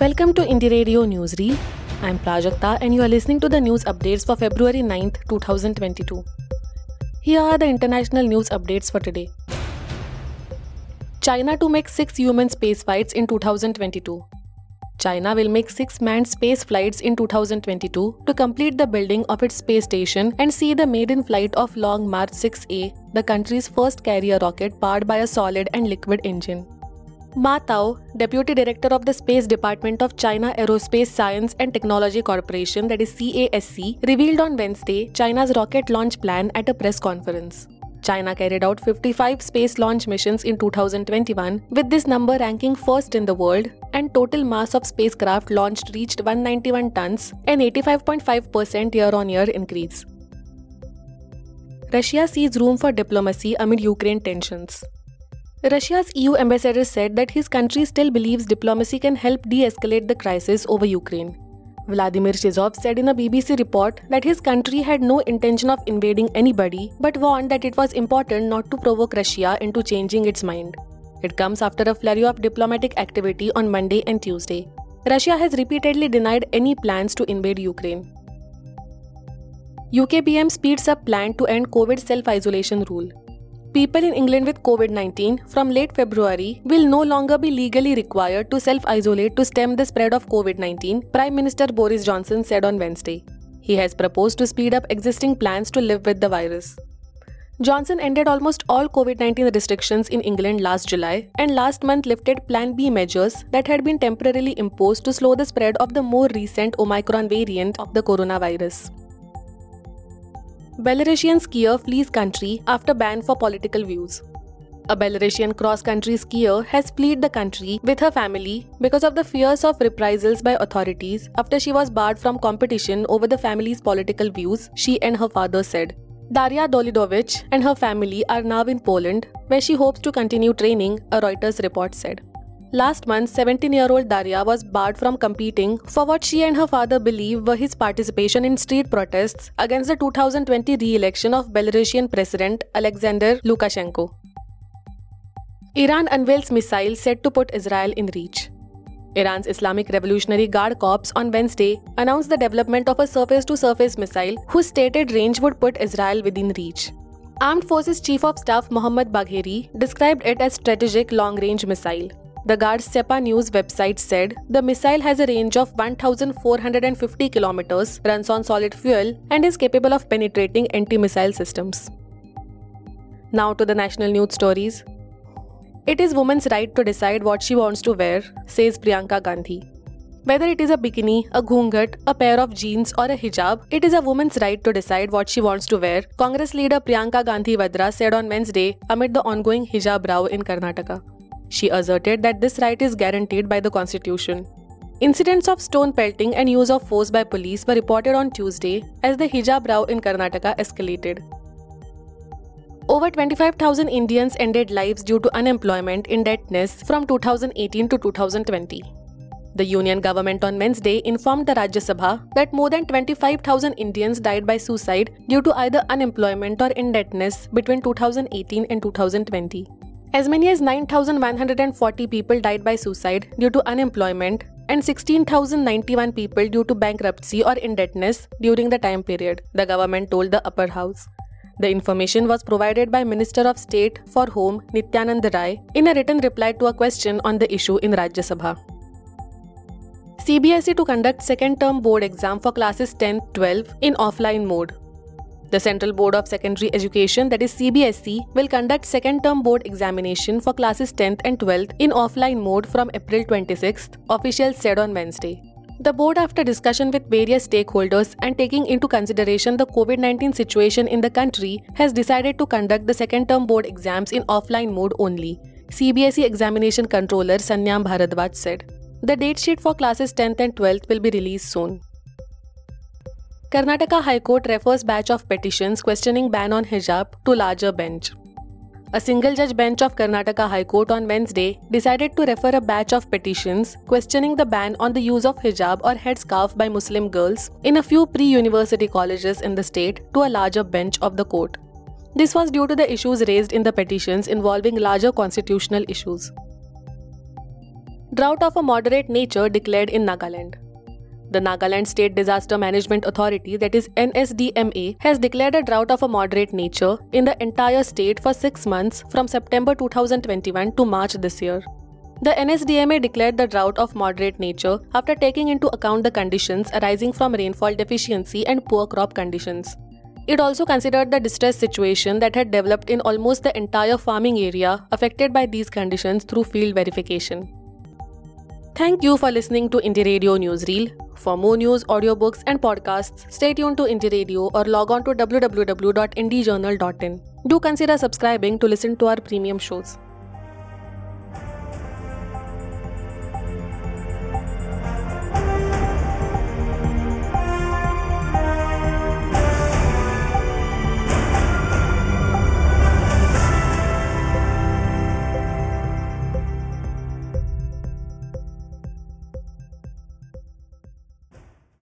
Welcome to Indie Radio Newsreel. I'm Prajakta and you are listening to the news updates for February 9th, 2022. Here are the international news updates for today. China to make 6 human space flights in 2022. China will make 6 manned space flights in 2022 to complete the building of its space station and see the maiden flight of Long March 6A, the country's first carrier rocket powered by a solid and liquid engine. Ma Tao, Deputy Director of the Space Department of China Aerospace Science and Technology Corporation, that is CASC, revealed on Wednesday China's rocket launch plan at a press conference. China carried out 55 space launch missions in 2021, with this number ranking first in the world, and total mass of spacecraft launched reached 191 tons, an 85.5% year on year increase. Russia sees room for diplomacy amid Ukraine tensions. Russia's EU ambassador said that his country still believes diplomacy can help de escalate the crisis over Ukraine. Vladimir Chizhov said in a BBC report that his country had no intention of invading anybody but warned that it was important not to provoke Russia into changing its mind. It comes after a flurry of diplomatic activity on Monday and Tuesday. Russia has repeatedly denied any plans to invade Ukraine. UK PM speeds up plan to end COVID self isolation rule. People in England with COVID 19 from late February will no longer be legally required to self isolate to stem the spread of COVID 19, Prime Minister Boris Johnson said on Wednesday. He has proposed to speed up existing plans to live with the virus. Johnson ended almost all COVID 19 restrictions in England last July and last month lifted Plan B measures that had been temporarily imposed to slow the spread of the more recent Omicron variant of the coronavirus. Belarusian skier flees country after ban for political views. A Belarusian cross country skier has fled the country with her family because of the fears of reprisals by authorities after she was barred from competition over the family's political views, she and her father said. Daria Dolidovich and her family are now in Poland, where she hopes to continue training, a Reuters report said. Last month, 17 year old Daria was barred from competing for what she and her father believe were his participation in street protests against the 2020 re election of Belarusian President Alexander Lukashenko. Iran unveils missile said to put Israel in reach. Iran's Islamic Revolutionary Guard Corps on Wednesday announced the development of a surface to surface missile whose stated range would put Israel within reach. Armed Forces Chief of Staff Mohammad Bagheri described it as strategic long range missile. The Guard's Sepah News website said the missile has a range of 1,450 kilometers, runs on solid fuel, and is capable of penetrating anti missile systems. Now to the national news stories. It is woman's right to decide what she wants to wear, says Priyanka Gandhi. Whether it is a bikini, a ghungat, a pair of jeans, or a hijab, it is a woman's right to decide what she wants to wear, Congress leader Priyanka Gandhi Vadra said on Wednesday amid the ongoing hijab row in Karnataka. She asserted that this right is guaranteed by the Constitution. Incidents of stone pelting and use of force by police were reported on Tuesday as the hijab row in Karnataka escalated. Over 25,000 Indians ended lives due to unemployment indebtedness from 2018 to 2020. The union government on Wednesday informed the Rajya Sabha that more than 25,000 Indians died by suicide due to either unemployment or indebtedness between 2018 and 2020. As many as 9,140 people died by suicide due to unemployment and 16,091 people due to bankruptcy or indebtedness during the time period, the government told the upper house. The information was provided by Minister of State for Home Nityanand Rai in a written reply to a question on the issue in Rajya Sabha. CBSE to conduct second term board exam for classes 10 12 in offline mode. The Central Board of Secondary Education, that is CBSE, will conduct second term board examination for classes 10th and 12th in offline mode from April 26th, officials said on Wednesday. The board, after discussion with various stakeholders and taking into consideration the COVID 19 situation in the country, has decided to conduct the second term board exams in offline mode only, CBSE examination controller Sanyam Bharadwaj said. The date sheet for classes 10th and 12th will be released soon. Karnataka High Court refers batch of petitions questioning ban on hijab to larger bench. A single judge bench of Karnataka High Court on Wednesday decided to refer a batch of petitions questioning the ban on the use of hijab or headscarf by Muslim girls in a few pre university colleges in the state to a larger bench of the court. This was due to the issues raised in the petitions involving larger constitutional issues. Drought of a moderate nature declared in Nagaland. The Nagaland State Disaster Management Authority, that is NSDMA, has declared a drought of a moderate nature in the entire state for six months from September 2021 to March this year. The NSDMA declared the drought of moderate nature after taking into account the conditions arising from rainfall deficiency and poor crop conditions. It also considered the distress situation that had developed in almost the entire farming area affected by these conditions through field verification. Thank you for listening to Indie Radio Newsreel. For more news, audiobooks, and podcasts, stay tuned to Indie Radio or log on to www.indiejournal.in. Do consider subscribing to listen to our premium shows.